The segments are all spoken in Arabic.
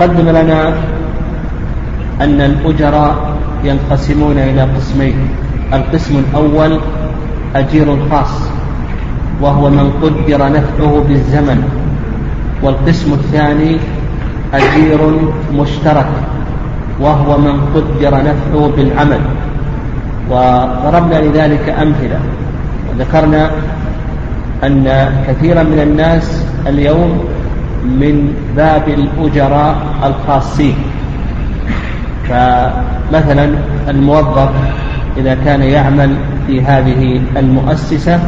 تقدم لنا أن الأجراء ينقسمون إلى قسمين. القسم الأول أجير خاص وهو من قدر نفعه بالزمن. والقسم الثاني أجير مشترك وهو من قدر نفعه بالعمل. وضربنا لذلك أمثلة. وذكرنا أن كثيرا من الناس اليوم من باب الأجراء الخاصين. فمثلا الموظف إذا كان يعمل في هذه المؤسسة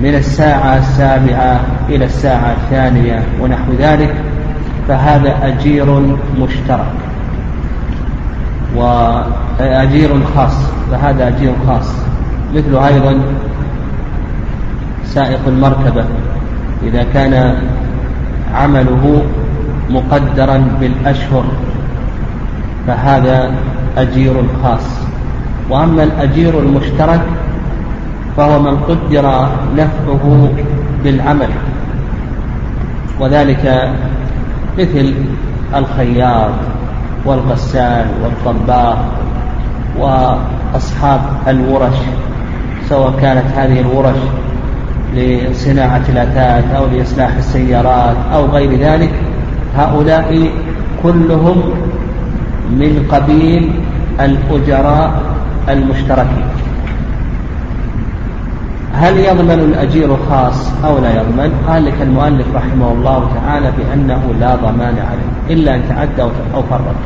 من الساعة السابعة إلى الساعة الثانية ونحو ذلك فهذا أجير مشترك وأجير خاص فهذا أجير خاص. مثل أيضا سائق المركبة إذا كان عمله مقدرا بالأشهر فهذا أجير خاص. وأما الأجير المشترك فهو من قدر نفعه بالعمل. وذلك مثل الخياط والغسال والطباخ وأصحاب الورش سواء كانت هذه الورش لصناعة الأثاث أو لإصلاح السيارات أو غير ذلك هؤلاء كلهم من قبيل الأجراء المشتركين. هل يضمن الأجير خاص أو لا يضمن؟ قال لك المؤلف رحمه الله تعالى بأنه لا ضمان عليه إلا أن تعدى أو فرط.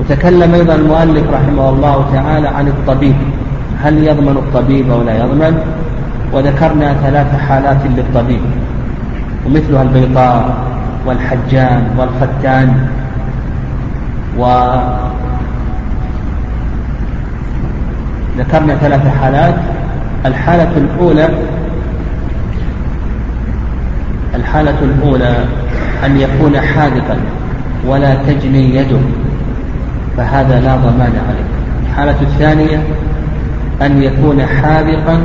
وتكلم أيضا المؤلف رحمه الله تعالى عن الطبيب هل يضمن الطبيب أو لا يضمن؟ وذكرنا ثلاث حالات للطبيب ومثلها البيطار والحجام والختان وذكرنا ثلاث حالات. الحالة الأولى الحالة الأولى أن يكون حاذقا ولا تجني يده فهذا لا ضمان عليه. الحالة الثانية أن يكون حاذقا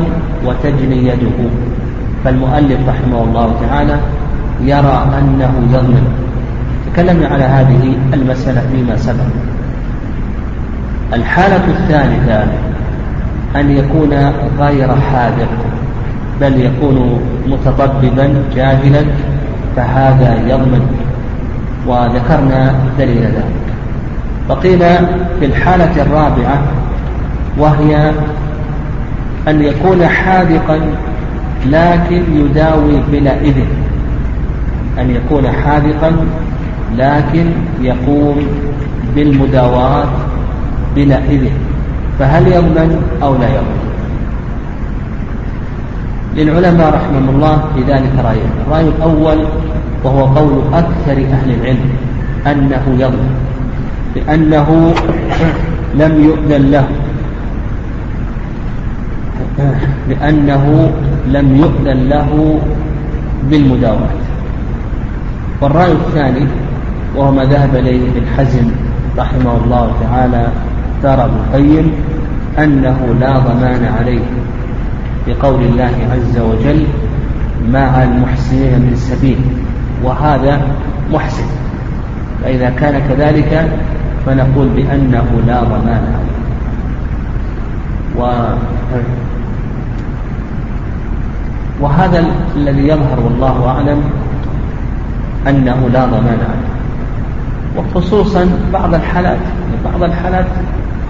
وتجني يده. فالمؤلف رحمه الله تعالى يرى أنه يضمن تكلمنا على هذه المسألة فيما سبق. الحالة الثالثة أن يكون غير حاذق بل يكون متطببا جاهلا فهذا يضمن وذكرنا دليل ذلك. فقيل في الحالة الرابعة وهي أن يكون حاذقا لكن يداوي بلا إذن. أن يكون حاذقا لكن يقوم بالمداواة بلا إذن. فهل يضمن أو لا يضمن؟ للعلماء رحمهم الله في ذلك رأيين الرأي الأول وهو قول أكثر أهل العلم أنه يضمن لأنه لم يؤذن له. لأنه لم يؤذن له بالمداواة والرأي الثاني وهو ما ذهب إليه ابن حزم رحمه الله تعالى اختار ابن القيم أنه لا ضمان عليه بقول الله عز وجل مع المحسنين من سبيل وهذا محسن. فإذا كان كذلك فنقول بأنه لا ضمان عليه. و وهذا الذي يظهر والله أعلم أنه لا ضمان عليه وخصوصا بعض الحالات بعض الحالات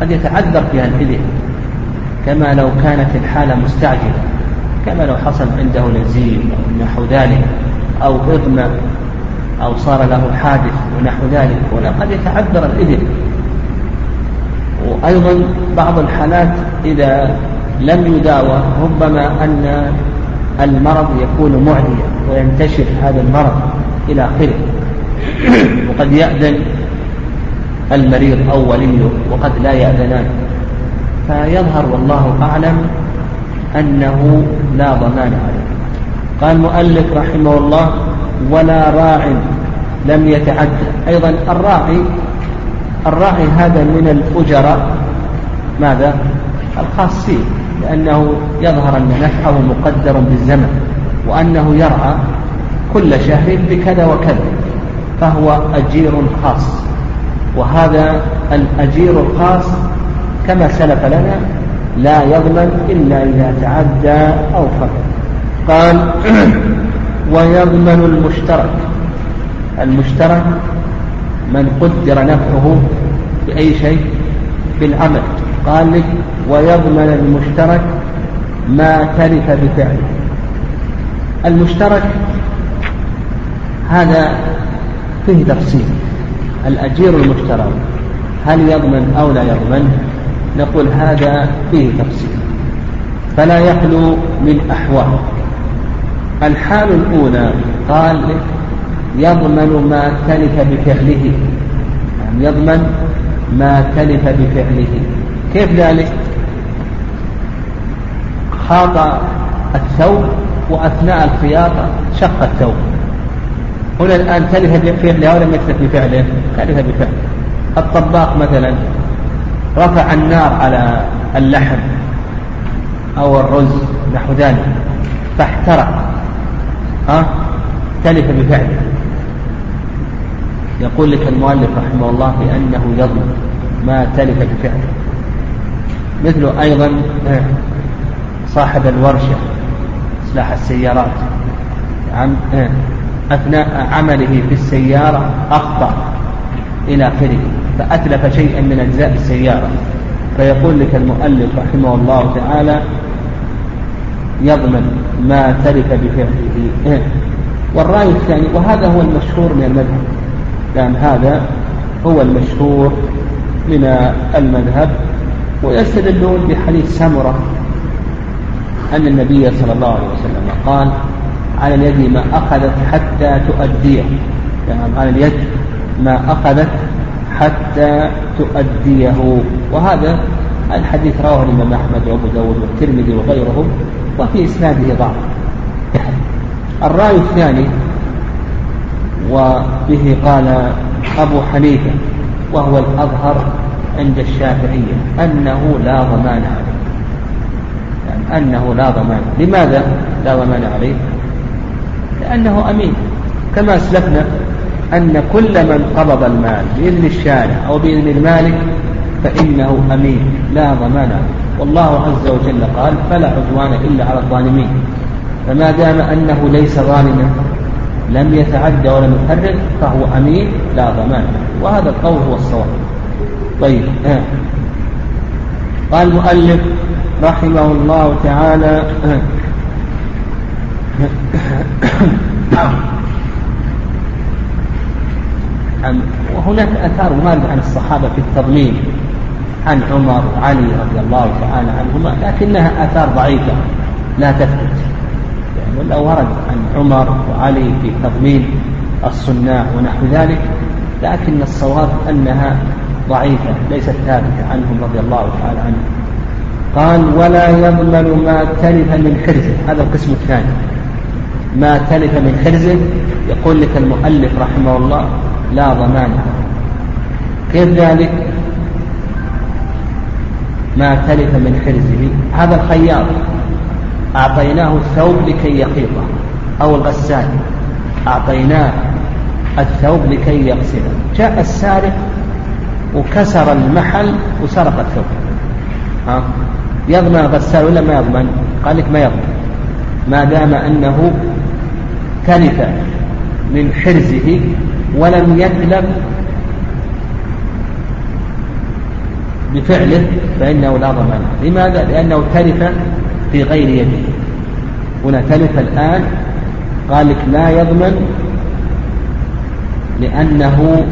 قد يتعذر فيها الفدية كما لو كانت الحالة مستعجلة كما لو حصل عنده نزيف أو نحو ذلك أو إغمى أو صار له حادث ونحو ذلك ولا قد يتعذر الإذن. وأيضا بعض الحالات إذا لم يداوى ربما أن المرض يكون معديا وينتشر هذا المرض إلى آخره. وقد يأذن المريض أو وليه وقد لا يأذنان. فيظهر والله أعلم أنه لا ضمان عليه. قال المؤلف رحمه الله ولا راع لم يتعدى أيضا الراعي الراعي هذا من الأجراء ماذا؟ الخاصين. لأنه يظهر أن نفعه مقدر بالزمن وأنه يرعى كل شهر بكذا وكذا فهو أجير خاص. وهذا الأجير الخاص كما سلف لنا لا يضمن إلا إذا تعدى أو فقد. قال ويضمن المشترك. المشترك من قدر نفعه بأي شيء؟ بالعمل. قال لك ويضمن المشترك ما تلف بفعله. المشترك هذا فيه تفصيل. الأجير المشترك هل يضمن أو لا يضمن؟ نقول هذا فيه تفصيل. فلا يخلو من أحوال. الحال الأولى قال يضمن ما تلف بفعله. يعني يضمن ما تلف بفعله. كيف ذلك؟ خاط الثوب وأثناء الخياطة شق الثوب. هنا الآن تلف بفعله ولم يتلف بفعله تلف بفعله الطباخ مثلا رفع النار على اللحم أو الرز نحو ذلك فاحترق. ها؟ تلف بفعله يقول لك المؤلف رحمه الله بأنه يضمن ما تلف بفعله. مثل أيضا صاحب الورشة إصلاح السيارات أثناء عمله في السيارة أخطأ إلى آخره فأتلف شيئا من أجزاء السيارة. فيقول لك المؤلف رحمه الله تعالى يضمن ما تلف بفعله. والرأي الثاني وهذا هو المشهور من المذهب لأن هذا هو المشهور من المذهب ويستدلون بحديث سمرة أن النبي صلى الله عليه وسلم قال على اليد ما أخذت حتى تؤديه. يعني على اليد ما أخذت حتى تؤديه. وهذا الحديث رواه الإمام أحمد وأبو داود والترمذي وغيرهم وفي إسناده ضعف. الرأي الثاني وبه قال أبو حنيفة وهو الأظهر عند الشافعية أنه لا ضمان عليه. يعني أنه لا ضمان لماذا لا ضمان عليه؟ لأنه أمين. كما أسلفنا أن كل من قبض المال بإذن الشارع أو بإذن المالك فإنه أمين. لا ضمان والله عز وجل قال فلا عدوان إلا على الظالمين. فما دام أنه ليس ظالما لم يتعدى ولم يفرق فهو أمين لا ضمان وهذا القول هو الصواب. طيب آه. قال المؤلف رحمه الله تعالى. وهناك آثار واردة عن الصحابة في التضمين عن عمر وعلي رضي الله تعالى عنهما لكنها آثار ضعيفة لا تثبت يعني لو ورد عن عمر وعلي في تضمين الصناع ونحو ذلك لكن الصواب أنها ضعيفة ليست ثابتة عنهم رضي الله تعالى عنهم. قال ولا يضمن ما تلف من حرزه. هذا القسم الثاني. ما تلف من حرزه يقول لك المؤلف رحمه الله لا ضمان. كيف ذلك؟ ما تلف من حرزه. هذا الخياط أعطيناه الثوب لكي يخيطه أو الغسال. أعطيناه الثوب لكي يغسله. جاء السارق وكسر المحل وسرق الثوب. ها؟ يضمن الغسال ولا ما يضمن؟ قال لك ما يضمن. ما دام أنه تلف من حرزه ولم يتلف بفعله فإنه لا ضمان. لماذا؟ لأنه تلف في غير يده. هنا تلف الآن قال لك لا يضمن لأنه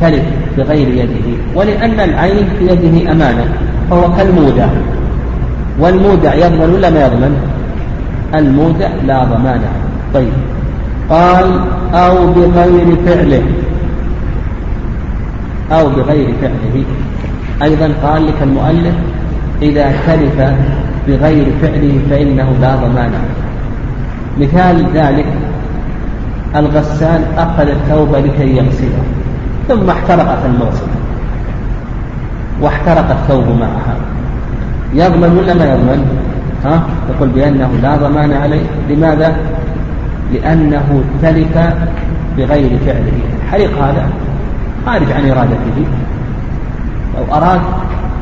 تلف بغير يده ولأن العين في يده أمانة فهو كالمودع. والمودع يضمن ولا ما يضمن؟ المودع لا ضمان. طيب. قال أو بغير فعله. أو بغير فعله. أيضا قال لك المؤلف إذا تلف بغير فعله فإنه لا ضمان. مثال ذلك الغسال أخذ الثوب لكي يغسله. ثم احترقت المغسلة واحترق الثوب معها. يضمن ولا ما يضمن؟ ها؟ يقول بأنه لا ضمان عليه. لماذا؟ لأنه تلف بغير فعله. الحريق هذا. خارج عن إرادته. لو أراد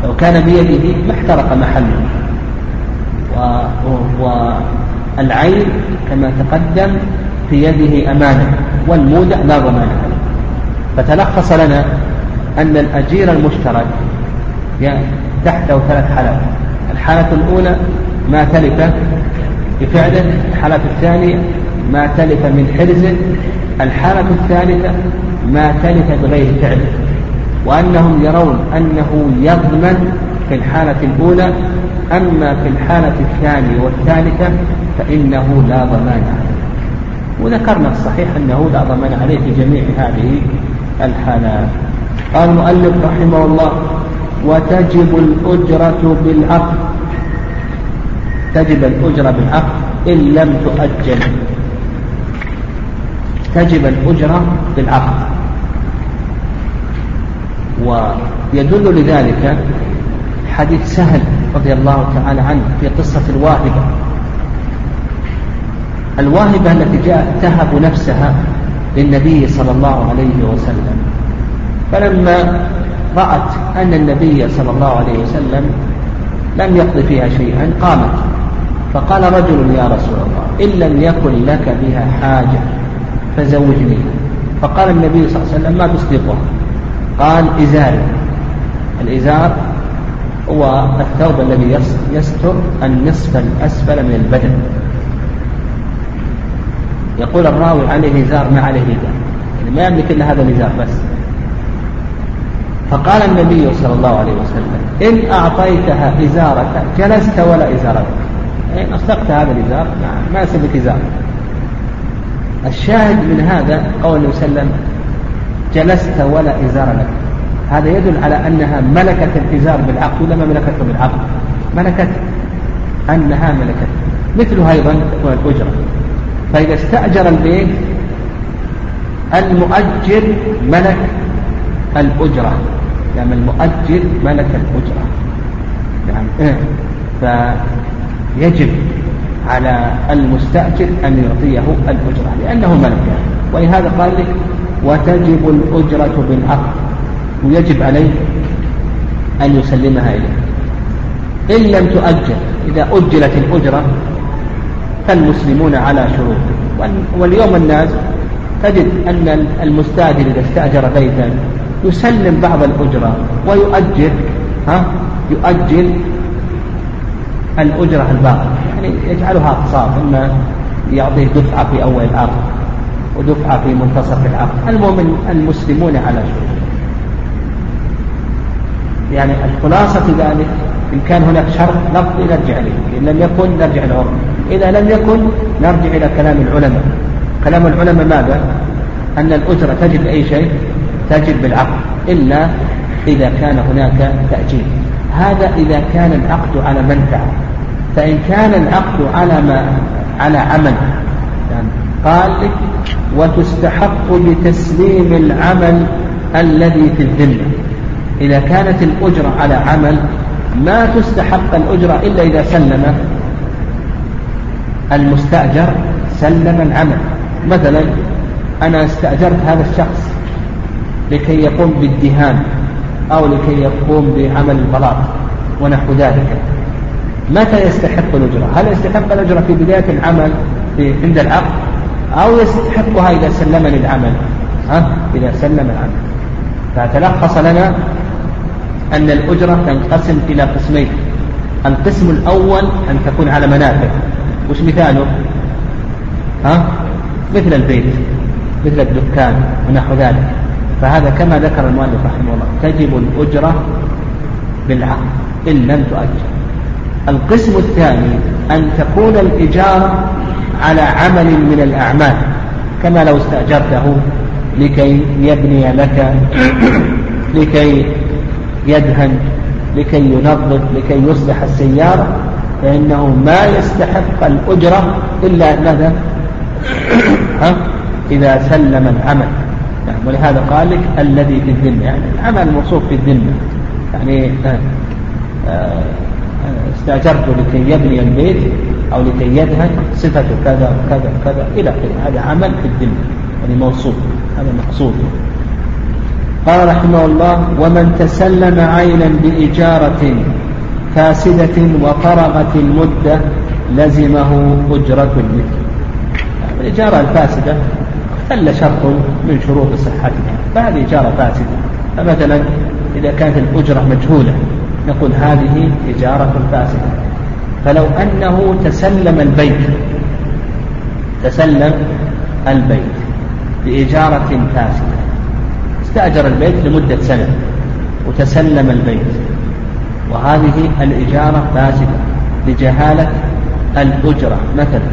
لو كان بيده ما احترق محله. والعين كما تقدم في يده أمانة. والمودع لا ضمان فتلخص لنا أن الأجير المشترك تحته ثلاث حالات. الحالة الأولى ما تلف بفعله الحالة الثانية ما تلف من حرزه الحالة الثالثة ما تلف بغير فعله وأنهم يرون أنه يضمن في الحالة الأولى أما في الحالة الثانية والثالثة فإنه لا ضمان عليه. وذكرنا الصحيح أنه لا ضمان عليه في جميع هذه الحالات قال المؤلف رحمه الله وتجب الأجرة بالعقد. تجب الأجرة بالعقد إن لم تؤجل. تجب الأجرة بالعقد. ويدل لذلك حديث سهل رضي الله تعالى عنه في قصة الواهبة. الواهبة التي جاءت تهب نفسها للنبي صلى الله عليه وسلم. فلما رأت أن النبي صلى الله عليه وسلم لم يقضي فيها شيئا قامت. فقال رجل يا رسول الله إن لم يكن لك بها حاجة فزوجني. فقال النبي صلى الله عليه وسلم ما تصدقها قال إزاري. الإزار هو الثوب الذي يستر النصف الأسفل من البدن. يقول الراوي عليه إزار ما عليه إزار يعني ما يملك إلا هذا الإزار بس. فقال النبي صلى الله عليه وسلم إن أعطيتها إزارك جلست ولا إزارك. إن أصدقت هذا الإزار ما يسبك إزار. الشاهد من هذا قول النبي صلى الله عليه وسلم جلست ولا إزار لك. هذا يدل على أنها ملكت الإزار بالعقد ولا ما ملكته بالعقد ملكت. أنها ملكت. مثله أيضا تكون الأجرة. فإذا استأجر البيت المؤجر ملك الأجرة. يعني المؤجر ملك الأجرة. يعني إيه؟ فيجب على المستأجر أن يعطيه الأجرة لأنه ملك. ولهذا قال لك وتجب الأجرة بالعقد ويجب عليه أن يسلمها إليه إن لم تؤجل إذا أجلت الأجرة فالمسلمون على شروط. واليوم الناس تجد أن المستأجر إذا استأجر بيتا يسلم بعض الأجرة ويؤجل ها؟ يؤجل الأجرة الباقية. يعني يجعلها أقساط إما يعطيه دفعة في أول العقد ودفعة في منتصف العقد. المهم المسلمون على شروط. يعني الخلاصة في ذلك إن كان هناك شرط لفظي نرجع إليه إن لم يكن نرجع العرف إذا لم يكن نرجع إلى كلام العلماء. كلام العلماء ماذا؟ أن الأجرة تجب أي شيء؟ تجب بالعقد إلا إذا كان هناك تأجيل. هذا إذا كان العقد على منفعة. فإن كان العقد على ما على عمل يعني قال لك وتستحق بتسليم العمل الذي في الذمة. إذا كانت الأجرة على عمل ما تستحق الأجرة إلا إذا سلم. المستأجر سلم العمل. مثلا أنا استأجرت هذا الشخص لكي يقوم بالدهان أو لكي يقوم بعمل البلاط ونحو ذلك. متى يستحق الأجرة؟ هل يستحق الأجرة في بداية العمل في عند العقد أو يستحقها إذا سلمني العمل ها؟ إذا سلم العمل. فتلخص لنا أن الأجرة تنقسم إلى قسمين. القسم الأول أن تكون على منافع. وش مثاله؟ ها؟ مثل البيت مثل الدكان ونحو ذلك. فهذا كما ذكر المؤلف رحمه الله تجب الأجرة بالعقد إن لم تؤجر. القسم الثاني أن تكون الإجارة على عمل من الأعمال كما لو استأجرته لكي يبني لك لكي يدهن لكي ينظف لكي يصلح السيارة فإنه ما يستحق الأجرة إلا ماذا؟ ها؟ إذا سلم العمل. يعني ولهذا قال لك الذي في الذمة. يعني العمل موصوف في الذمة. يعني آه، آه، استأجرته لكي يبني البيت أو لكي يذهب صفة كذا وكذا وكذا إلى آخره. هذا عمل في الذمة. يعني موصول هذا مقصود. قال رحمه الله ومن تسلم عينا بإجارة فاسدة وفرغت المدة لزمه أجرة المثل. الإجارة الفاسدة اختل شرط من شروط صحتها فهذه إجارة فاسدة؟ فمثلا إذا كانت الأجرة مجهولة نقول هذه إجارة فاسدة. فلو أنه تسلم البيت تسلم البيت بإجارة فاسدة استأجر البيت لمدة سنة وتسلم البيت. وهذه الإجارة فاسدة لجهالة الأجرة مثلا.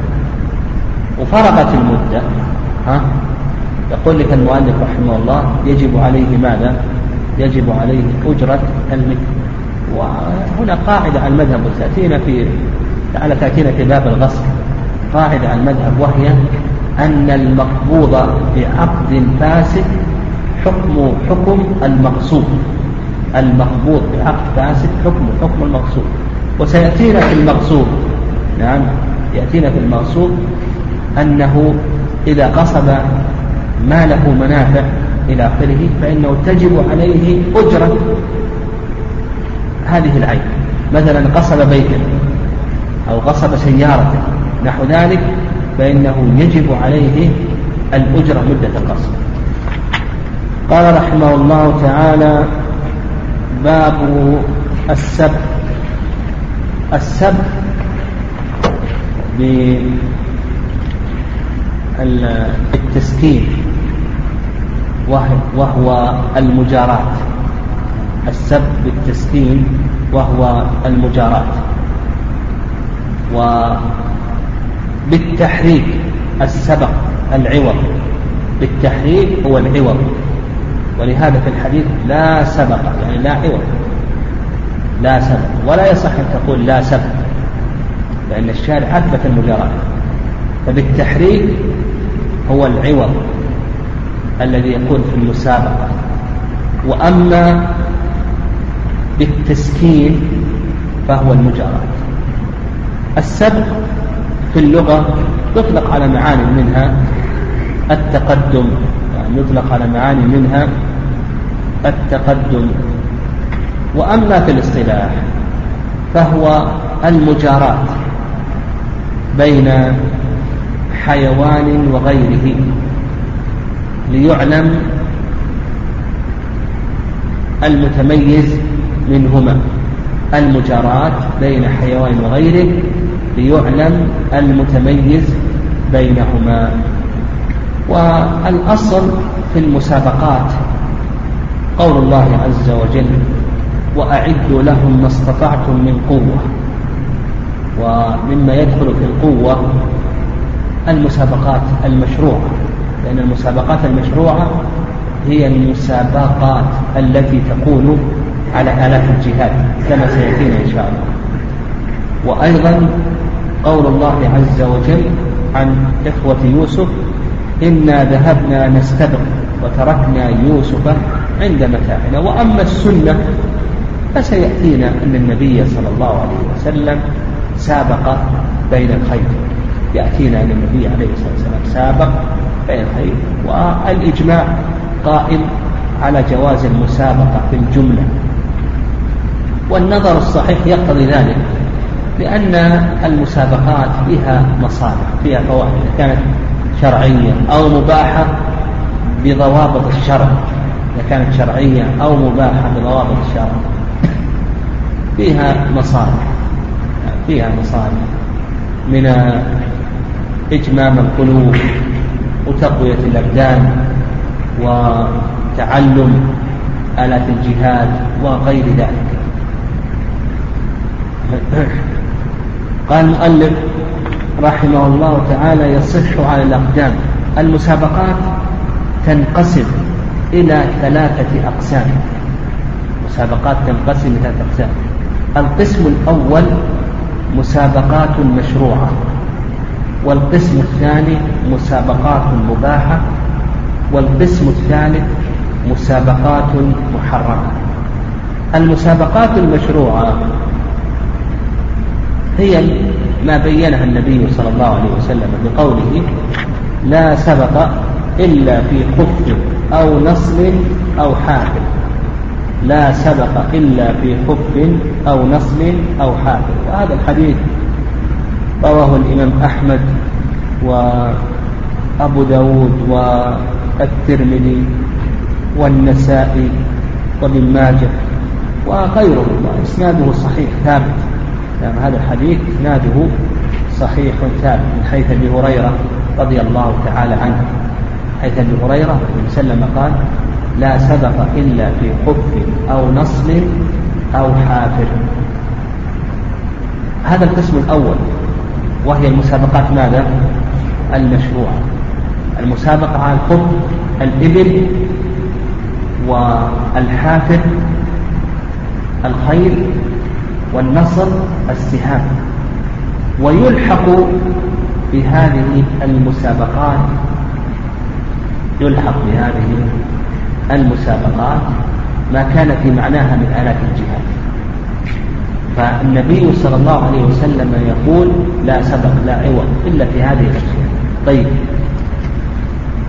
وفرغت المدة ها؟ يقول لك المؤلف رحمه الله يجب عليه ماذا؟ يجب عليه أجرة المثل وهنا قاعدة على المذهب وتأتينا في لعل تأتينا في باب الغصب قاعدة على المذهب وهي أن المقبوض بعقد فاسد حكم حكم المقصود. المقبوض بعقد فاسد حكم حكم المقصود. وسيأتينا في المقصود. نعم يأتينا في المقصود أنه إذا قصد ما له منافع إلى آخره فإنه تجب عليه أجرة هذه العين. مثلا قصد بيتا أو قصد سيارة نحو ذلك فإنه يجب عليه الأجرة مدة القصد قال رحمه الله تعالى باب السب. السب بالتسكين. وهو المجاراة السب بالتسكين وهو المجاراة وبالتحريك السبق العوض. بالتحريك هو العوض. ولهذا في الحديث لا سبق يعني لا عوض. لا سبق. ولا يصح أن تقول لا سبق لأن الشارع أثبت المجاراة فبالتحريك هو العوض الذي يكون في المسابقة. وأما بالتسكين فهو المجاراة السبق في اللغة يطلق على معاني منها التقدم يعني يطلق على معاني منها التقدم. وأما في الاصطلاح فهو المجاراة بين حيوان وغيره ليعلم المتميز منهما. المجاراة بين حيوان وغيره ليعلم المتميز بينهما. والأصل في المسابقات قول الله عز وجل وأعدوا لهم ما استطعتم من قوة. ومما يدخل في القوة المسابقات المشروعة لأن المسابقات المشروعة هي المسابقات التي تكون على آلات الجهاد كما سيأتينا إن شاء الله. وأيضا قول الله عز وجل عن إخوة يوسف إنا ذهبنا نستبق وتركنا يوسف عند متاعنا. وأما السنة فسيأتينا أن النبي صلى الله عليه وسلم سابق بين الخير. يأتينا أن النبي عليه الصلاة والسلام سابق بين الخير. والإجماع قائم على جواز المسابقة في الجملة. والنظر الصحيح يقتضي ذلك لأن المسابقات فيها مصالح فيها فوائد كانت شرعية أو مباحة بضوابط الشرع. إذا كانت شرعية أو مباحة بضوابط الشرع. فيها مصالح. فيها مصالح. من إجمام القلوب وتقوية الأبدان وتعلم آلات الجهاد وغير ذلك. قال المؤلف رحمه الله تعالى يصح على الأقدام. المسابقات تنقسم. إلى ثلاثة أقسام. مسابقات تنقسم إلى أقسام. القسم الأول مسابقات مشروعة. والقسم الثاني مسابقات مباحة. والقسم الثالث مسابقات محرمة. المسابقات المشروعة هي ما بينها النبي صلى الله عليه وسلم بقوله لا سبق إلا في خف أو نصل أو حافل لا سبق إلا في خف أو نصل أو حافل وهذا الحديث رواه الإمام أحمد وأبو داود والترمذي والنسائي وابن ماجه وغيره وإسناده صحيح ثابت. يعني هذا الحديث إسناده صحيح ثابت من حيث أبي هريرة رضي الله تعالى عنه. حيث أبي هريرة النبي وسلم قال لا سبق إلا في خف أو نصل أو حافر. هذا القسم الأول وهي المسابقات ماذا؟ المشروعة. المسابقة على الخف الإبل والحافر الخيل والنصر السهام. ويلحق بهذه المسابقات يلحق بهذه المسابقات ما كان في معناها من آلات الجهاد. فالنبي صلى الله عليه وسلم يقول لا سبق لا عوض إلا في هذه الأشياء. طيب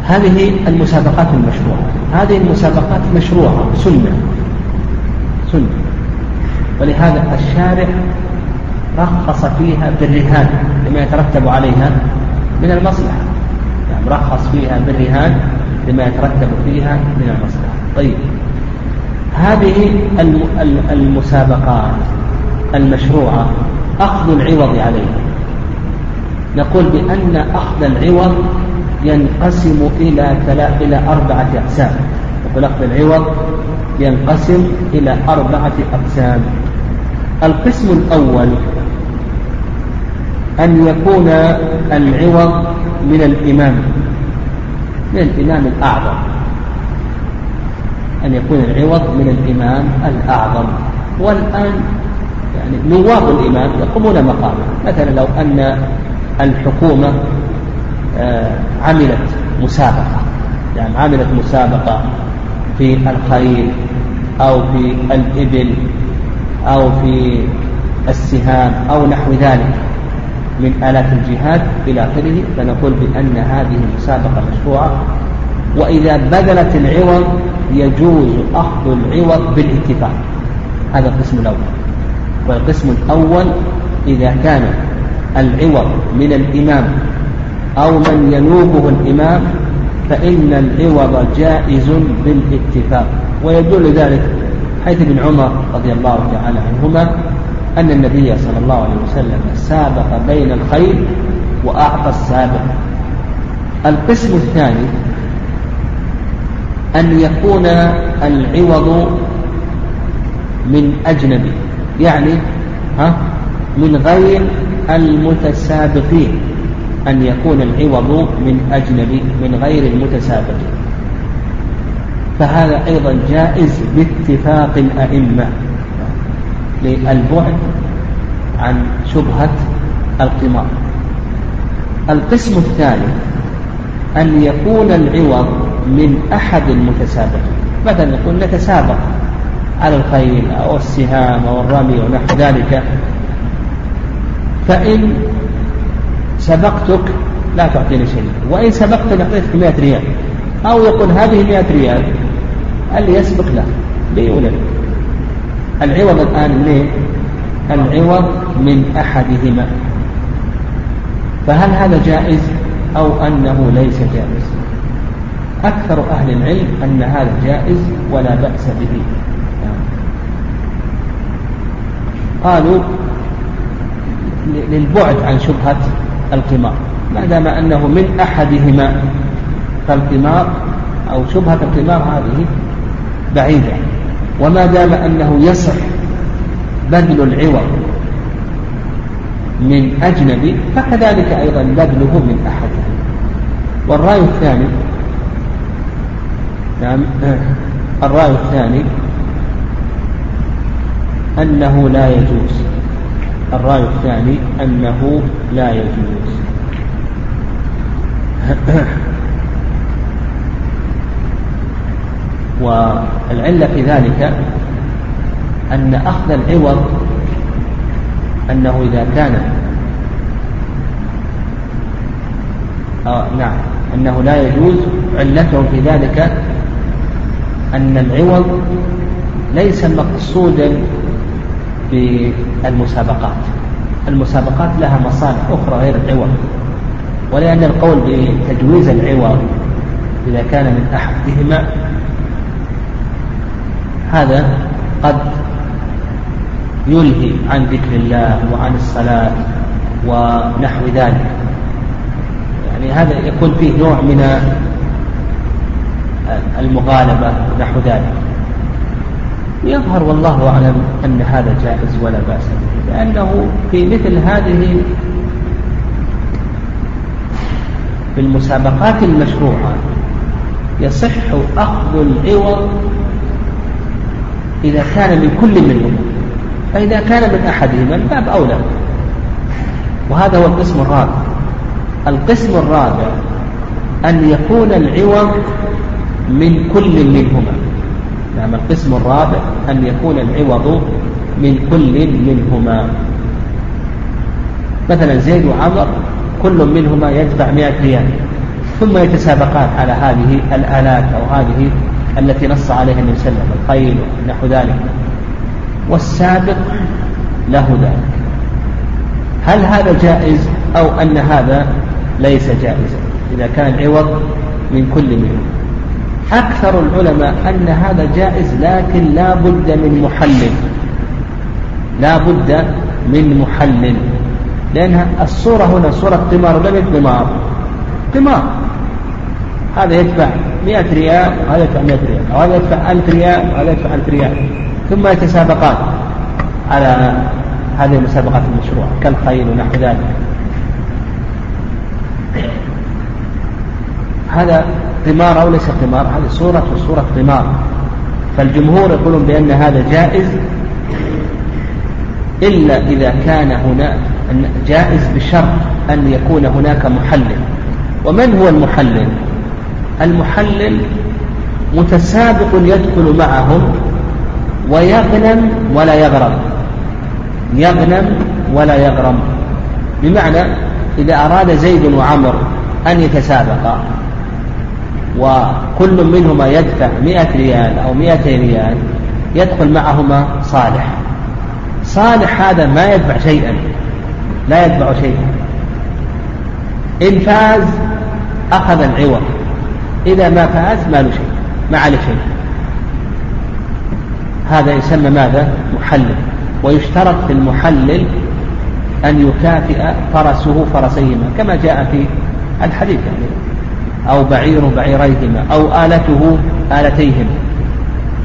هذه المسابقات المشروعة. هذه المسابقات مشروعة سنة. سنة. ولهذا الشارع رخص فيها بالرهان لما يترتب عليها من المصلحة. يعني رخص فيها بالرهان لما يترتب فيها من المصلحة طيب. هذه المسابقات المشروعة أخذ العوض عليها. نقول بأن أخذ العوض ينقسم إلى إلى أربعة أقسام. نقول أخذ العوض ينقسم إلى أربعة أقسام. القسم الأول أن يكون العوض من الإمام من الإمام الأعظم. أن يكون العوض من الإمام الأعظم. والآن يعني نواب الإمام يقومون مقامه مثلا لو أن الحكومة آه، عملت مسابقة. يعني عملت مسابقة في الخيل أو في الإبل أو في السهام أو نحو ذلك. من آلات الجهاد إلى آخره فنقول بأن هذه المسابقة مشروعة. وإذا بذلت العوض يجوز أخذ العوض بالاتفاق. هذا القسم الأول. والقسم الأول إذا كان العوض من الإمام أو من ينوبه الإمام فإن العوض جائز بالاتفاق. ويدل ذلك حيث ابن عمر رضي الله تعالى عنهما أن النبي صلى الله عليه وسلم سابق بين الخيل وأعطى السابق. القسم الثاني أن يكون العوض من أجنبي يعني ها من غير المتسابقين أن يكون العوض من أجنبي من غير المتسابقين. فهذا أيضا جائز باتفاق الأئمة. للبعد عن شبهة القمار. القسم الثاني أن يكون العوض من أحد المتسابقين. مثلا نقول نتسابق على الخيل أو السهام أو الرمي ونحو ذلك. فإن سبقتك لا تعطيني شيء وإن سبقتك أعطيتك 100 ريال. أو يقول هذه 100 ريال اللي يسبق له. لي ولا العوض الآن منين؟ العوض من أحدهما. فهل هذا جائز أو أنه ليس جائز؟ أكثر أهل العلم أن هذا جائز ولا بأس به. قالوا للبعد عن شبهة القمار. ما دام أنه من أحدهما فالقمار أو شبهة القمار هذه بعيدة. وما دام أنه يصح بذل العوض من أجنبي فكذلك أيضا بذله من أحد. والرأي الثاني نعم الرأي الثاني أنه لا يجوز. الرأي الثاني أنه لا يجوز. والعلة في ذلك أن أخذ العوض أنه إذا كان آه نعم أنه لا يجوز علتهم في ذلك أن العوض ليس مقصودا بالمسابقات. المسابقات لها مصالح أخرى غير العوض ولأن القول بتجويز العوض إذا كان من أحدهما هذا قد يلهي عن ذكر الله وعن الصلاة ونحو ذلك. يعني هذا يكون فيه نوع من المغالبة نحو ذلك. يظهر والله أعلم أن هذا جائز ولا بأس به لأنه في مثل هذه في المسابقات المشروعة يصح أخذ العوض إذا كان من كل منهما فإذا كان من أحدهما الباب أولى. وهذا هو القسم الرابع. القسم الرابع أن يكون العوض من كل منهما. نعم القسم الرابع أن يكون العوض من كل منهما. مثلا زيد وعمر كل منهما يدفع مئة ريال ثم يتسابقان على هذه الآلات أو هذه التي نص عليها النبي صلى الله عليه وسلم الخيل نحو ذلك. والسابق له ذلك. هل هذا جائز أو أن هذا ليس جائزا؟ إذا كان عوض من كل منهم. أكثر العلماء أن هذا جائز لكن لا بد من محلل. لا بد من محلل. لأن الصورة هنا صورة قمار لم قمار. قمار. هذا يدفع 100 ريال وهذا يدفع 100 ريال وهذا يدفع 1000 ريال وهذا يدفع 1000 ريال. ثم يتسابقان على هذه المسابقات المشروعة كالخيل ونحو ذلك. هذا قمار أو ليس قمار هذه صورة وصورة قمار. فالجمهور يقولون بأن هذا جائز إلا إذا كان هنا جائز بشرط أن يكون هناك محلل. ومن هو المحلل؟ المحلل متسابق يدخل معهم ويغنم ولا يغرم. يغنم ولا يغرم. بمعنى إذا أراد زيد وعمر أن يتسابقا وكل منهما يدفع مئة ريال أو مئتي ريال يدخل معهما صالح. صالح هذا ما يدفع شيئا لا يدفع شيئا. إن فاز أخذ العوض. إذا ما فاز ما له شيء ما عليه شيء. هذا يسمى ماذا؟ محلل. ويشترط في المحلل أن يكافئ فرسه فرسيهما كما جاء في الحديث يعني. أو بعير بعيريهما أو آلته آلتيهما.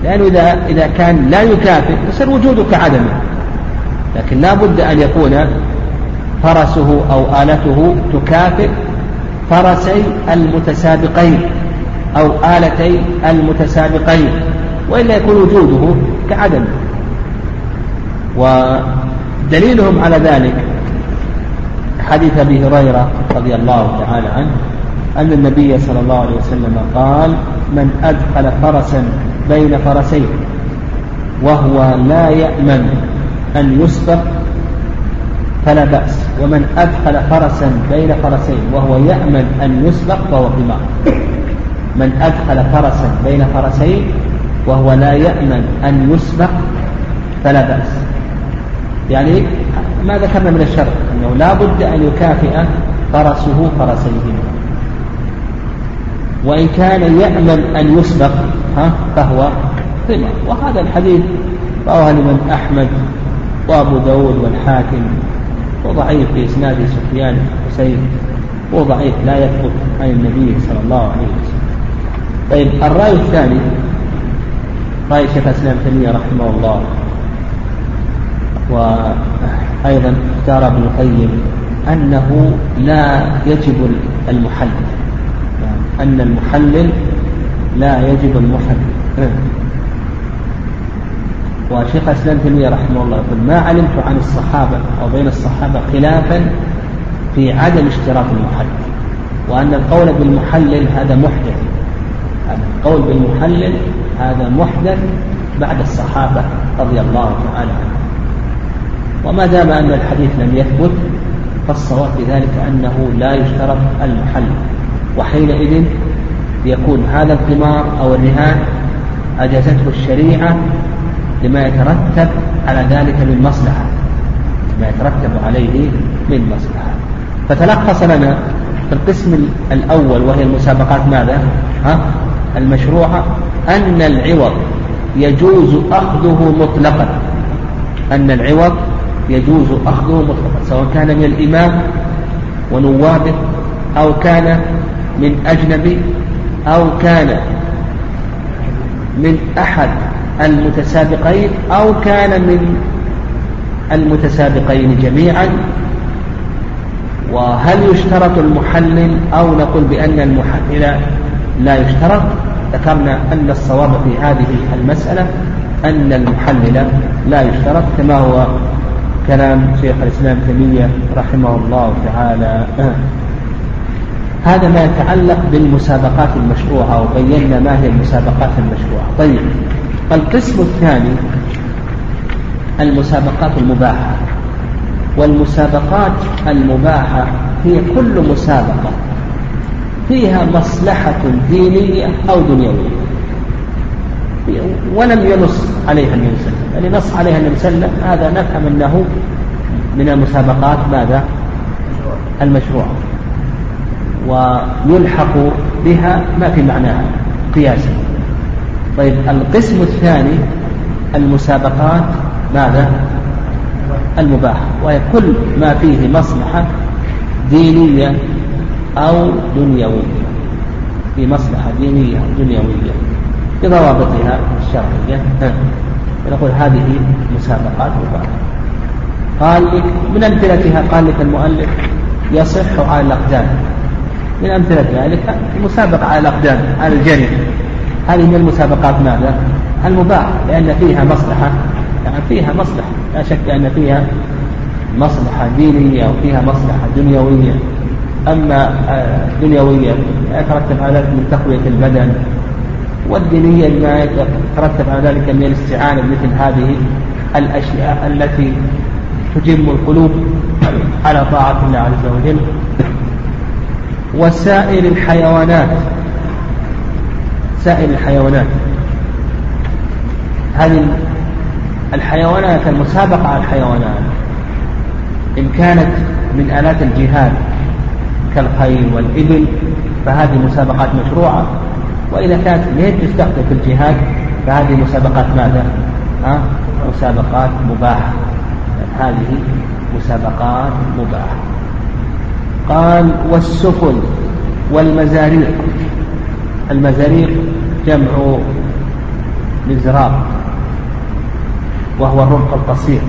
لأنه إذا إذا كان لا يكافئ يصير وجوده كعدمه لكن لا بد أن يكون فرسه أو آلته تكافئ فرسي المتسابقين. أو آلتي المتسابقين وإلا يكون وجوده كعدم. ودليلهم على ذلك حديث أبي هريرة رضي الله تعالى عنه أن النبي صلى الله عليه وسلم قال من أدخل فرسا بين فرسين وهو لا يأمن أن يسبق فلا بأس ومن أدخل فرسا بين فرسين وهو يأمن أن يسبق فهو قمار من أدخل فرسا بين فرسين وهو لا يأمن أن يسبق فلا بأس. يعني ما ذكرنا من الشرط أنه لا بد أن يكافئ فرسه فرسيهما. وإن كان يأمن أن يسبق ها فهو قمار وهذا الحديث رواه الإمام أحمد وأبو داود والحاكم وضعيف في إسناد سفيان حسين وضعيف لا يثبت عن النبي صلى الله عليه وسلم. طيب الرأي الثاني. رأي شيخ الإسلام تيمية رحمه الله. وأيضا اختار ابن القيم أنه لا يجب المحلل. أن المحلل لا يجب المحلل. وشيخ الإسلام تيمية رحمه الله يقول ما علمت عن الصحابة أو بين الصحابة خلافا في عدم اشتراط المحلل وأن القول بالمحلل هذا محدث القول بالمحلل هذا محدث بعد الصحابة رضي الله تعالى عنهم وما دام أن الحديث لم يثبت فالصواب في ذلك أنه لا يشترط المحلل وحينئذ يكون هذا القمار أو الرهان أجازته الشريعة لما يترتب على ذلك من مصلحة ما يترتب عليه من مصلحة فتلخص لنا في القسم الأول وهي المسابقات ماذا؟ ها؟ المشروعة أن العوض يجوز أخذه مطلقا. أن العوض يجوز أخذه مطلقا سواء كان من الإمام ونوابه أو كان من أجنبي أو كان من أحد المتسابقين أو كان من المتسابقين جميعا. وهل يشترط المحلل أو نقول بأن المحلل لا يشترط ذكرنا أن الصواب في هذه المسألة أن المحلل لا يشترط كما هو كلام شيخ الإسلام تيمية رحمه الله تعالى. هذا ما يتعلق بالمسابقات المشروعة وبينا ما هي المسابقات المشروعة. طيب القسم الثاني المسابقات المباحة. والمسابقات المباحة هي كل مسابقة. فيها مصلحة دينية أو دنيوية. ولم ينص عليها النبي صلى الله عليه وسلم. يعني نص عليها النبي صلى الله عليه وسلم هذا نفهم أنه من المسابقات ماذا؟ المشروعة ويلحق بها ما في معناها قياسا. طيب القسم الثاني المسابقات ماذا؟ المباحة وهي كل ما فيه مصلحة دينية أو دنيوية في مصلحة دينية أو دنيوية بضوابطها الشرعية. نقول هذه مسابقات مباحة قال لك من أمثلتها؟ قال لك المؤلف يصح على الأقدام. من أمثلة ذلك المسابقة على الأقدام على الجري هذه من المسابقات ماذا؟ المباحة لأن فيها مصلحة. يعني فيها مصلحة لا شك أن فيها مصلحة دينية وفيها مصلحة دنيوية. أما دنيوية يترتب على ذلك من تقوية البدن. والدينية ما يترتب على ذلك من الاستعانة بمثل هذه الأشياء التي تجم القلوب على طاعة الله عز وجل. وسائر الحيوانات سائر الحيوانات. هذه الحيوانات المسابقة على الحيوانات إن كانت من آلات الجهاد. كالخيل والإبل فهذه مسابقات مشروعة. وإذا كانت غير تستخدم في الجهاد؟ فهذه مسابقات ماذا؟ ها؟ مسابقات مباحة. هذه مسابقات مباحة. قال والسفن والمزاريق. المزاريق جمع مزراق وهو الرمح القصير.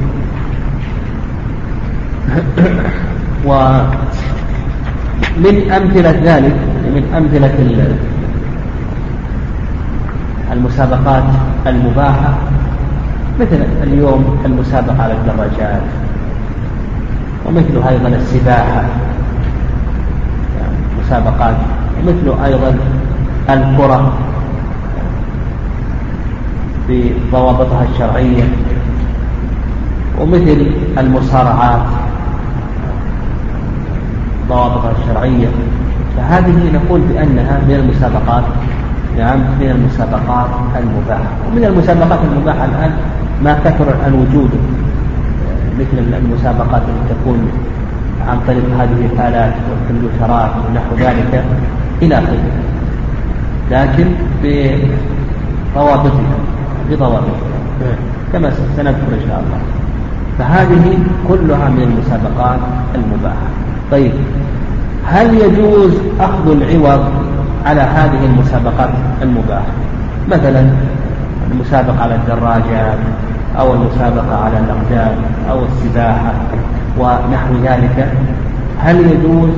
ومن أمثلة ذلك من أمثلة المسابقات المباحة مثل اليوم المسابقة على الدراجات ومثل أيضا السباحة مسابقات ومثل أيضا الكرة بضوابطها الشرعية ومثل المصارعات. ضوابطها الشرعية. فهذه نقول بأنها من المسابقات. نعم من المسابقات المباحة. ومن المسابقات المباحة الآن ما كثر الآن وجوده مثل المسابقات التي تكون عن طريق هذه الآلات والكمبيوترات ونحو ذلك إلى آخره. لكن بضوابطها بضوابطها. كما سنذكر إن شاء الله. فهذه كلها من المسابقات المباحة. طيب هل يجوز أخذ العوض على هذه المسابقات المباحة؟ مثلا المسابقة على الدراجات أو المسابقة على الأقدام أو السباحة ونحو ذلك هل يجوز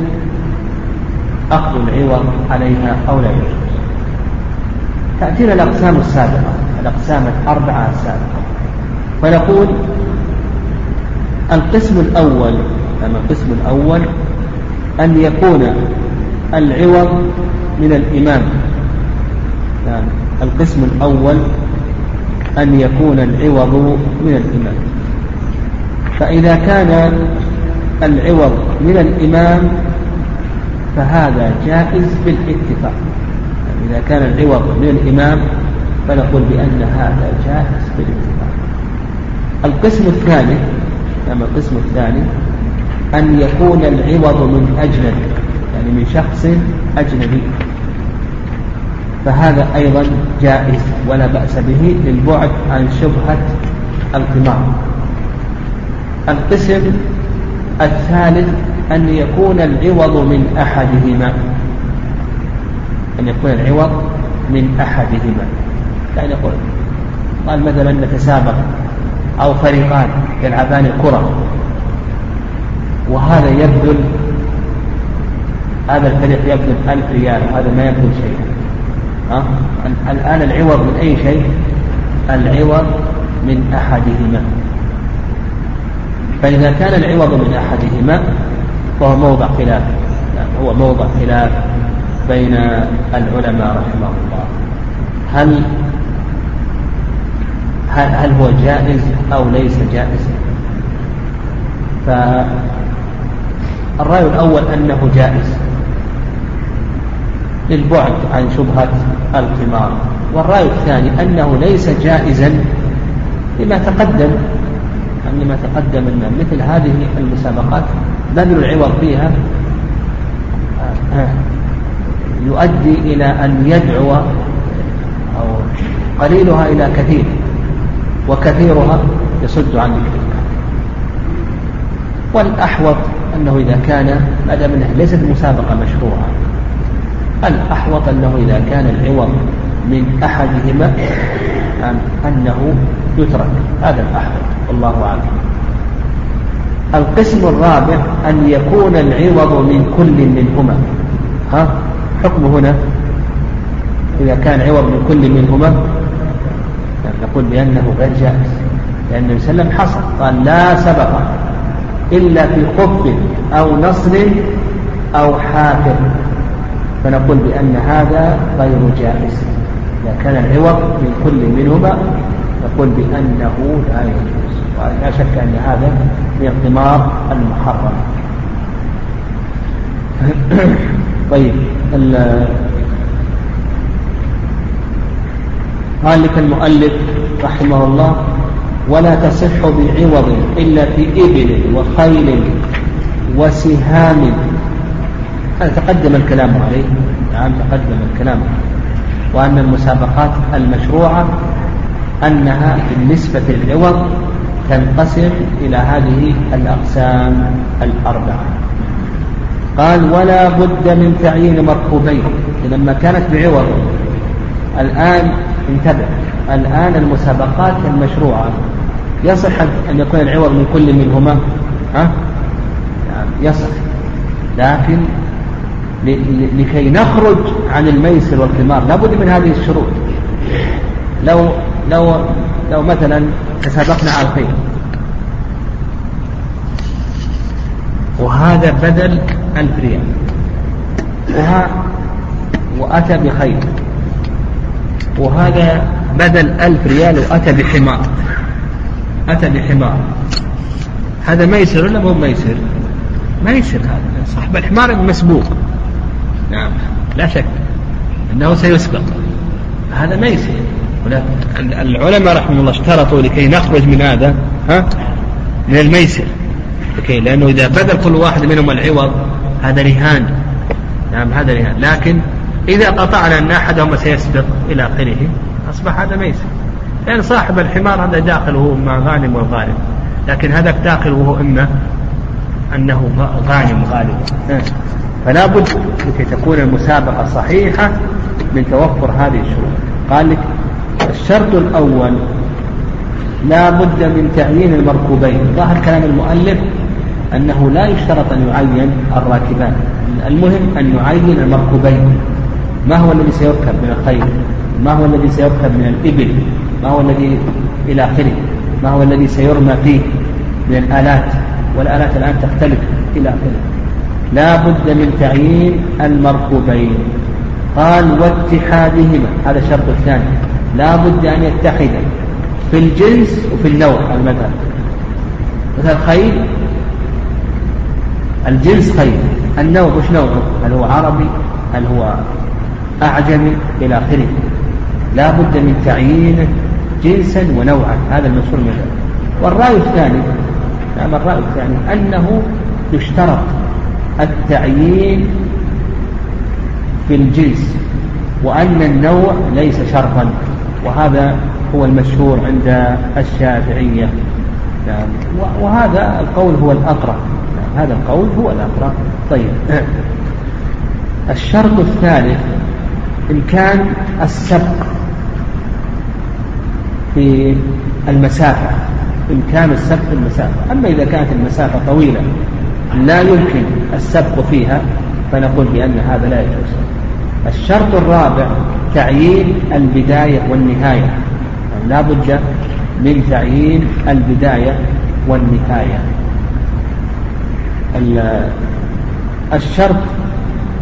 أخذ العوض عليها أو لا يجوز؟ تأتينا الأقسام السابقة الأقسام الأربعة السابقة. فنقول القسم الأول أما القسم الأول أن يكون العوض من الإمام. يعني القسم الأول أن يكون العوض من الإمام. فإذا كان العوض من الإمام فهذا جائز بالاتفاق. إذا كان العوض من الإمام فنقول بأن هذا جائز بالاتفاق. القسم الثاني أما القسم الثاني أن يكون العوض من أجنبي يعني من شخص أجنبي. فهذا أيضا جائز ولا بأس به للبعد عن شبهة القمار. القسم الثالث أن يكون العوض من أحدهما. أن يكون العوض من أحدهما. يعني يقول قال مثلا نتسابق. أو فريقان يلعبان الكرة. وهذا يبذل هذا الفريق يبذل ألف ريال وهذا ما يبذل شيئا؟ الآن العوض من أي شيء؟ العوض من أحدهما. فإذا كان العوض من أحدهما فهو موضع خلاف. هو موضع خلاف بين العلماء رحمه الله. هل هل هو جائز أو ليس جائز؟ فالرأي الأول أنه جائز للبعد عن شبهة القمار والرأي الثاني أنه ليس جائزا لما تقدم يعني لما تقدم أن مثل هذه المسابقات بذل العوض فيها يؤدي إلى أن يدعو أو قليلها إلى كثير. وكثيرها يصد عن ذكر الله. والأحوط أنه إذا كان ما دام ليست مسابقة مشروعة الأحوط أنه إذا كان العوض من أحدهما أنه يترك. هذا الأحوط. والله أعلم. القسم الرابع أن يكون العوض من كل منهما. ها؟ حكمه هنا. إذا كان عوض من كل منهما نقول بأنه غير جائز لأن النبي صلى الله عليه وسلم حصل قال لا سبق إلا في خف أو نصر أو حافر. فنقول بأن هذا غير جائز. إذا كان العوض من كل منهما نقول بأنه لا يجوز. ولا شك أن هذا من الثمار المحرمة طيب قال لك المؤلف رحمه الله ولا تصح بعوض إلا في إبل وخيل وسهام. هذا تقدم الكلام عليه. نعم تقدم الكلام. وأن المسابقات المشروعة أنها بالنسبة للعوض تنقسم إلى هذه الأقسام الأربعة. قال ولا بد من تعيين مركوبين. لما كانت بعوض الآن انتبه. الآن المسابقات المشروعة. يصح أن يكون العوض من كل منهما؟ ها؟ يصح. لكن لكي نخرج عن الميسر والقمار لابد من هذه الشروط. لو لو لو مثلا تسابقنا على الخير. وهذا بدل ألف ريال. وأتى بخير. وهذا بدل ألف ريال وأتى بحمار. أتى بحمار. هذا ميسر ولا مو ميسر ميسر هذا. صاحب الحمار مسبوق. نعم. لا شك أنه سيسبق. هذا ميسر العلماء رحمه الله اشترطوا لكي نخرج من هذا ها؟ من الميسر. لكي لأنه إذا بذل كل واحد منهم العوض هذا رهان. نعم هذا رهان. لكن إذا قطعنا أن أحدهم سيسبق إلى آخره أصبح هذا ميسر لأن صاحب الحمار هذا داخل وهو مع غانم والغالب لكن هذا داخل وهو إما أنه غانم غالب فلا بد لكي تكون المسابقة صحيحة من توفر هذه الشروط. قال لك الشرط الأول لا بد من تعيين المركوبين. ظاهر كلام المؤلف أنه لا يشترط أن يعين الراكبان. المهم أن يعين المركوبين. ما هو الذي سيركب من الخيل ما هو الذي سيركب من الإبل؟ ما هو الذي إلى آخره؟ ما هو الذي سيرمى فيه من الآلات؟ والآلات الآن تختلف إلى آخره. لا بد من تعيين المركوبين. قال واتحادهما. هذا الشرط الثاني. لا بد أن يتحدا في الجنس وفي النوع المثل مثل خيل الجنس خيل النوع وش نوعه؟ هل هو عربي؟ هل هو أعجمي إلى آخره. لا بد من تعيينه جنسا ونوعا. هذا المشهور منه والرأي الثاني نعم الرأي الثاني أنه يشترط التعيين في الجنس وأن النوع ليس شرطا. وهذا هو المشهور عند الشافعية. نعم. وهذا القول هو الأقرب. هذا القول هو الأقرب. طيب. الشرط الثالث إمكان السبق في المسافة إمكان السبق في المسافة. أما إذا كانت المسافة طويلة لا يمكن السبق فيها فنقول بأن هذا لا يجوز. الشرط الرابع تعيين البداية والنهاية. لا بد من تعيين البداية والنهاية. الشرط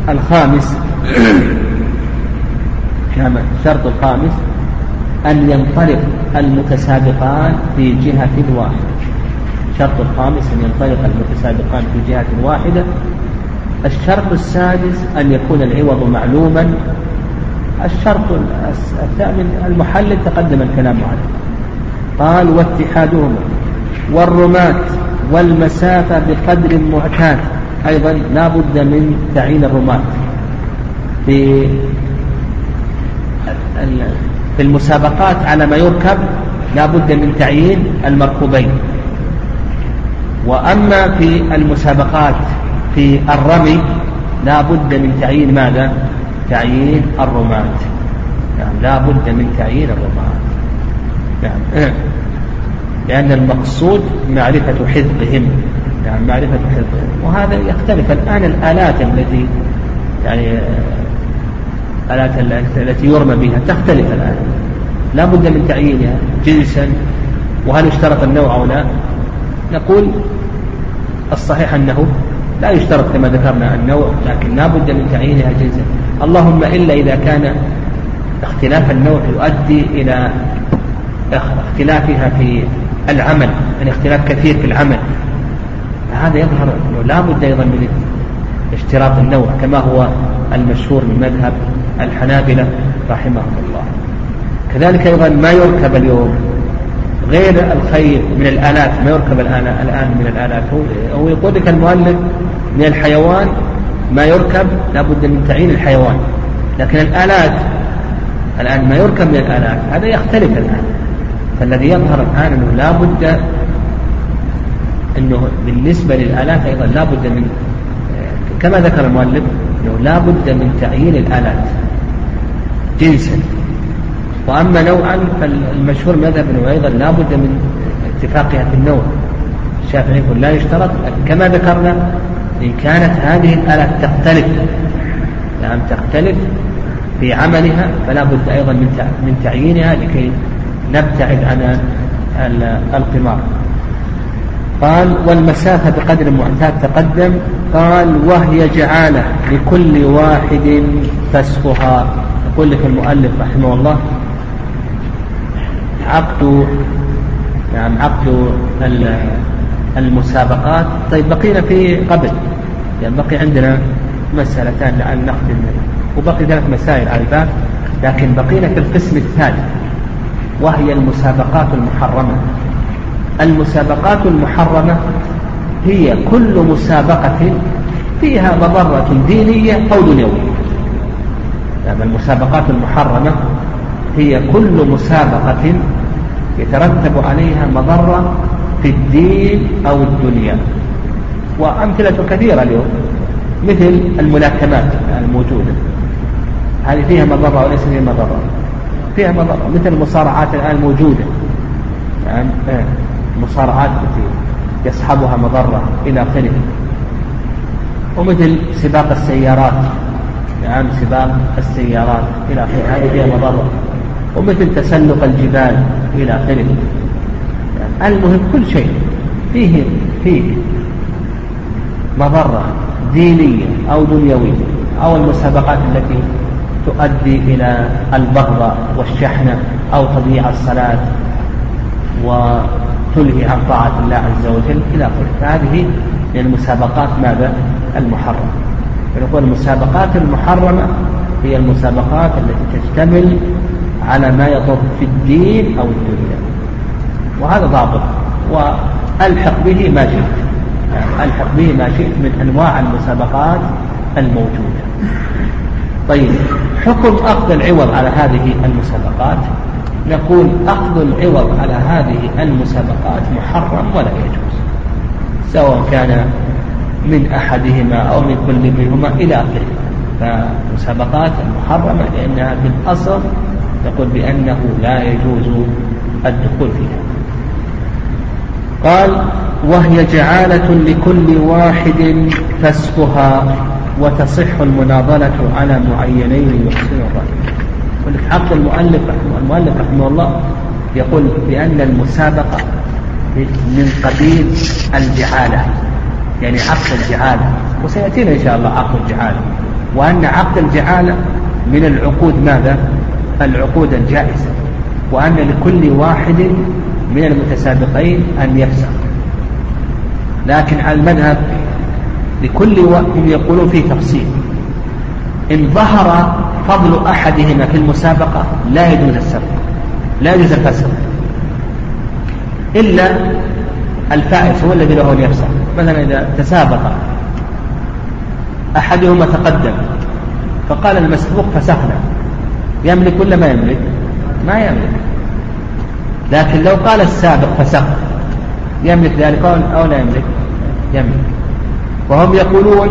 الخامس كما الشرط الخامس أن ينطلق المتسابقان في جهة واحدة. الشرط الخامس أن ينطلق المتسابقان في جهة واحدة. الشرط السادس أن يكون العوض معلوما. الشرط الثامن المحلل تقدم الكلام عليه قال واتحادهما والرماة والمسافة بقدر معتاد. أيضا لا بد من تعيين الرماة في في المسابقات على ما يركب لا بد من تعيين المركوبين. وأما في المسابقات في الرمي لا بد من تعيين ماذا؟ تعيين الرماة. نعم لا بد من تعيين الرماة. نعم. لأن المقصود معرفة حفظهم يعني معرفة حفظهم وهذا يختلف الآن الآلات التي يعني الآلات التي يرمى بها تختلف الآن. لا بد من تعيينها جنسا وهل يشترط النوع أو لا. نقول الصحيح أنه لا يشترط كما ذكرنا النوع لكن لا بد من تعيينها جنسا. اللهم إلا إذا كان اختلاف النوع يؤدي إلى اختلافها في العمل يعني اختلاف كثير في العمل. هذا يظهر أنه لا بد أيضا من اشتراط النوع كما هو المشهور من مذهب الحنابلة رحمهم الله. كذلك أيضا ما يركب اليوم غير الخير من الآلات ما يركب الآن الآن من الآلات. هو يقول لك المؤلف من الحيوان ما يركب لابد من تعيين الحيوان لكن الآلات الآن ما يركب من الآلات هذا يختلف الآن. فالذي يظهر الآن أنه لا بد أنه بالنسبة للآلات أيضا لا بد من كما ذكر المؤلف أنه لا بد من تعيين الآلات. جنسا وأما نوعا فالمشهور مذهب أنه أيضا لا بد من اتفاقها في النوع. الشافعي يقول لا يشترط لكن كما ذكرنا إن كانت هذه الآلات تختلف نعم تختلف في عملها فلا بد أيضا من تعيينها لكي نبتعد عن القمار. قال والمسافة بقدر معتاد تقدم. قال وهي جعالة لكل واحد فسخها لك المؤلف رحمه الله عقد نعم عقد المسابقات. طيب بقينا في قبل يعني بقي عندنا مسألتان لعل نختم وبقي ثلاث مسائل على الباب لكن بقينا في القسم الثالث وهي المسابقات المحرمة. المسابقات المحرمة هي كل مسابقة فيها مضرة دينية أو دنيوية. يعني المسابقات المحرمة هي كل مسابقة يترتب عليها مضرة في الدين أو الدنيا. وأمثلة كثيرة اليوم مثل الملاكمات الموجودة. هذه فيها مضرة وليس فيها مضرة. فيها مضرة مثل المصارعات الآن الموجودة يعني المصارعات التي يصحبها مضرة إلى آخره. ومثل سباق السيارات. نعم سباق السيارات إلى آخره. هذه فيها مضرة. ومثل تسلق الجبال إلى آخره. المهم كل شيء فيه فيه مضرة دينية أو دنيوية أو المسابقات التي تؤدي إلى البغضة والشحنة أو تضييع الصلاة وتلهي عن طاعة الله عز وجل إلى آخره. فهذه من المسابقات ماذا؟ المحرم فنقول المسابقات المحرمة هي المسابقات التي تشتمل على ما يضر في الدين أو الدنيا. وهذا ضابط. وألحق به ما شئت. يعني ألحق به ما شئت من أنواع المسابقات الموجودة. طيب حكم أخذ العوض على هذه المسابقات؟ نقول أخذ العوض على هذه المسابقات محرم ولا يجوز. سواء كان من أحدهما أو من كل منهما إلى آخره. فمسابقات المحرمة لأنها في الأصل نقول بأنه لا يجوز الدخول فيها. قال وهي جعالة لكل واحد فسقها وتصح المناضلة على معينين يحسن الرأي. ولك المؤلف رحمه المؤلف رحمه الله يقول بأن المسابقة من قبيل الجعالة. يعني عقد الجعالة وسيأتينا إن شاء الله عقد الجعالة وأن عقد الجعالة من العقود ماذا؟ العقود الجائزة. وأن لكل واحد من المتسابقين أن يفسق. لكن على المذهب لكل هم يقولون فيه تفصيل. إن ظهر فضل أحدهما في المسابقة لا يجوز السبق. لا يجوز الفسق. إلا الفائز هو الذي له أن يفسق. مثلا إذا تسابق أحدهما تقدم فقال المسبوق فسخنا. يملك ولا ما يملك؟ ما يملك. لكن لو قال السابق فسخ يملك ذلك أو لا يملك؟ يملك. وهم يقولون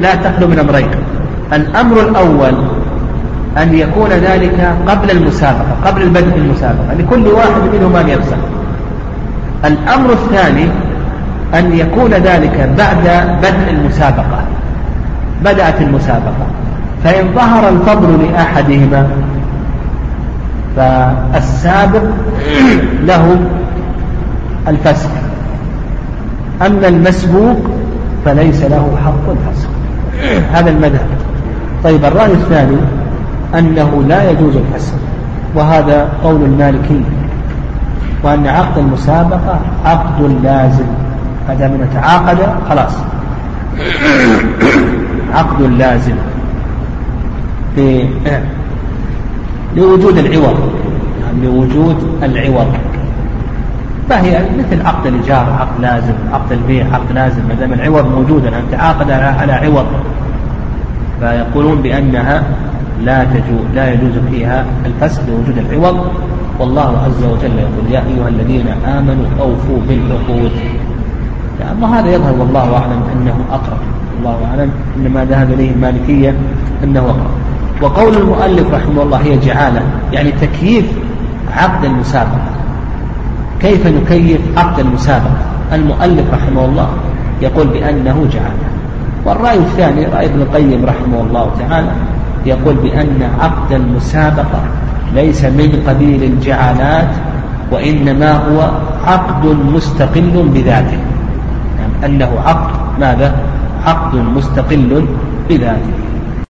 لا تخلو من أمرين. الأمر الأول أن يكون ذلك قبل المسابقة قبل البدء المسابقة لكل واحد منهم أن يفسخ. الأمر الثاني أن يكون ذلك بعد بدء المسابقة. بدأت المسابقة. فإن ظهر الفضل لأحدهما فالسابق له الفسق. أما المسبوق فليس له حق الفسق. هذا المذهب. طيب الرأي الثاني أنه لا يجوز الفسق. وهذا قول المالكي وأن عقد المسابقة عقد لازم. هذا من تعاقد خلاص. عقد لازم. لوجود العوض. يعني لوجود العوض. فهي مثل عقد الإيجار عقد لازم عقد البيع عقد لازم. ما دام العوض موجودا أن تعاقد على عوض. فيقولون بأنها لا تجوز لا يجوز فيها الفسق لوجود العوض. والله عز وجل يقول يا أيها الذين آمنوا أوفوا بالعقود. أما هذا يظهر والله أعلم أنه أقرب. الله أعلم إنما ذهب إليه المالكية أنه أقرب. وقول المؤلف رحمه الله هي جعالة يعني تكييف عقد المسابقة. كيف نكيف عقد المسابقة؟ المؤلف رحمه الله يقول بأنه جعالة. والرأي الثاني رأي ابن القيم رحمه الله تعالى يقول بأن عقد المسابقة ليس من قبيل الجعالات وإنما هو عقد مستقل بذاته. يعني أنه عقد ماذا؟ عقد مستقل بذاته